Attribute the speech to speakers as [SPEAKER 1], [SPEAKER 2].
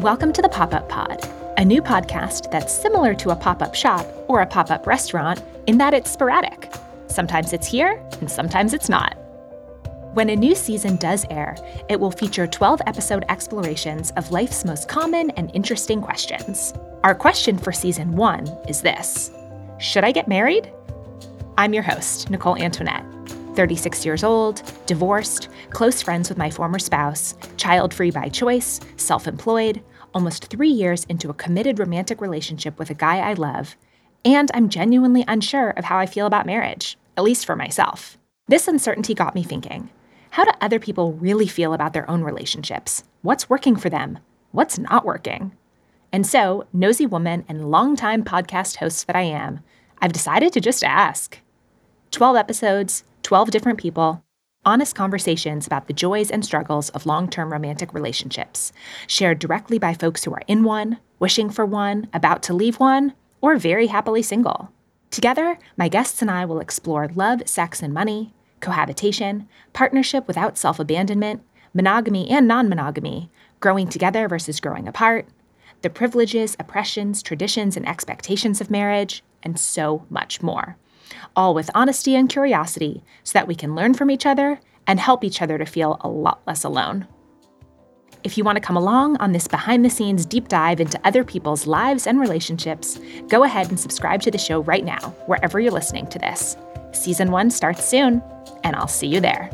[SPEAKER 1] Welcome to the Pop Up Pod, a new podcast that's similar to a pop up shop or a pop up restaurant in that it's sporadic. Sometimes it's here, and sometimes it's not. When a new season does air, it will feature 12 episode explorations of life's most common and interesting questions. Our question for season one is this Should I get married? I'm your host, Nicole Antoinette. 36 years old, divorced, close friends with my former spouse, child free by choice, self employed, almost three years into a committed romantic relationship with a guy I love, and I'm genuinely unsure of how I feel about marriage, at least for myself. This uncertainty got me thinking how do other people really feel about their own relationships? What's working for them? What's not working? And so, nosy woman and longtime podcast host that I am, I've decided to just ask. 12 episodes, 12 different people, honest conversations about the joys and struggles of long term romantic relationships, shared directly by folks who are in one, wishing for one, about to leave one, or very happily single. Together, my guests and I will explore love, sex, and money, cohabitation, partnership without self abandonment, monogamy and non monogamy, growing together versus growing apart, the privileges, oppressions, traditions, and expectations of marriage, and so much more all with honesty and curiosity so that we can learn from each other and help each other to feel a lot less alone. If you want to come along on this behind the scenes deep dive into other people's lives and relationships, go ahead and subscribe to the show right now, wherever you're listening to this. Season one starts soon, and I'll see you there.